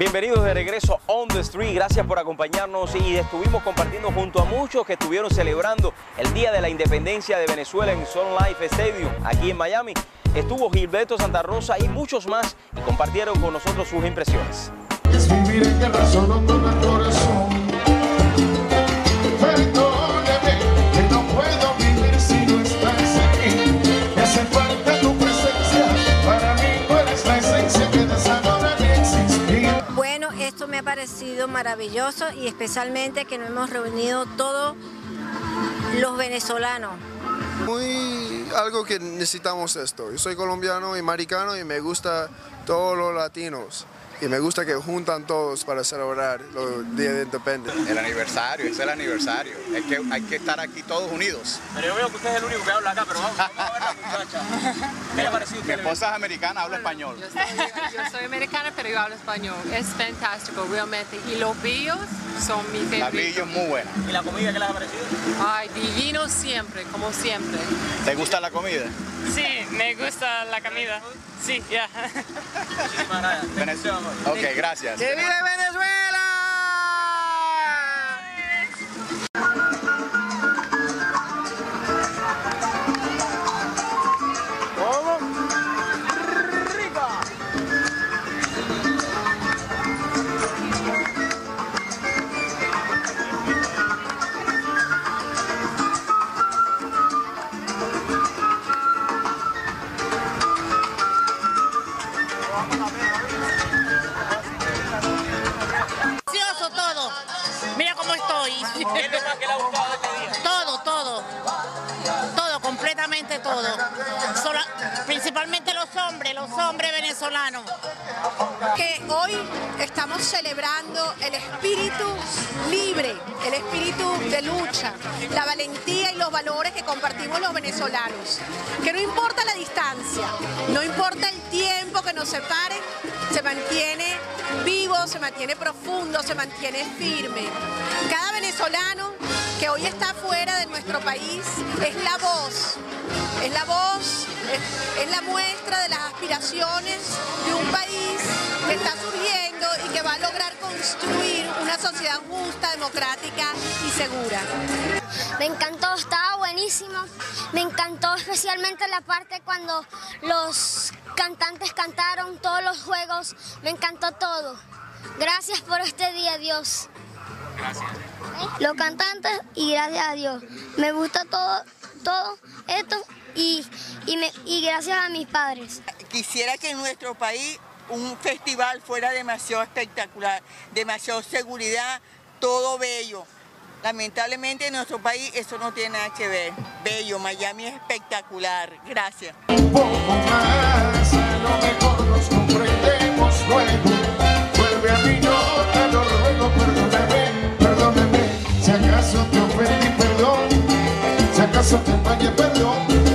Bienvenidos de regreso On the Street. Gracias por acompañarnos y estuvimos compartiendo junto a muchos que estuvieron celebrando el Día de la Independencia de Venezuela en Sun Life Stadium aquí en Miami. Estuvo Gilberto Santa Rosa y muchos más y compartieron con nosotros sus impresiones. Es vivir en solo con el corazón. Ha parecido maravilloso y especialmente que nos hemos reunido todos los venezolanos. Muy algo que necesitamos esto. Yo soy colombiano y maricano y me gusta todos los latinos. Y me gusta que juntan todos para celebrar los días de independencia. El aniversario, es el aniversario. Es que hay que estar aquí todos unidos. Pero yo veo que usted es el único que habla acá, pero vamos, vamos a ver la muchacha. ¿Qué le ha parecido a Mi esposa es americana, habla español. Yo soy, yo soy americana, pero yo hablo español. Es fantástico, realmente. Y los billos son mi La favorito. Villa es muy buena. ¿Y la comida qué les ha parecido? Ay, divino siempre, como siempre. ¿Te gusta la comida? Sí, me gusta la comida. Sí, ya. Muchísimas gracias. Venezuela. Ok, gracias. ¡Que vive Venezuela! Todo, todo. Todo, completamente todo. Principalmente los hombres, los hombres venezolanos. que hoy estamos celebrando el espíritu libre, el espíritu de lucha, la valentía y los valores que compartimos los venezolanos. Que no importa la distancia, no importa el tiempo que nos separe, se mantiene se mantiene profundo, se mantiene firme. Cada venezolano que hoy está fuera de nuestro país es la voz, es la voz, es, es la muestra de las aspiraciones de un país que está surgiendo y que va a lograr construir una sociedad justa, democrática y segura. Me encantó, estaba buenísimo. Me encantó especialmente la parte cuando los cantantes cantaron todos los juegos. Me encantó todo. Gracias por este día, Dios. Gracias. Los cantantes y gracias a Dios. Me gusta todo, todo esto y, y, me- y gracias a mis padres. Quisiera que en nuestro país un festival fuera demasiado espectacular, demasiado seguridad, todo bello. Lamentablemente en nuestro país eso no tiene nada que ver. Bello, Miami es espectacular. Gracias. Si acaso te pague perdón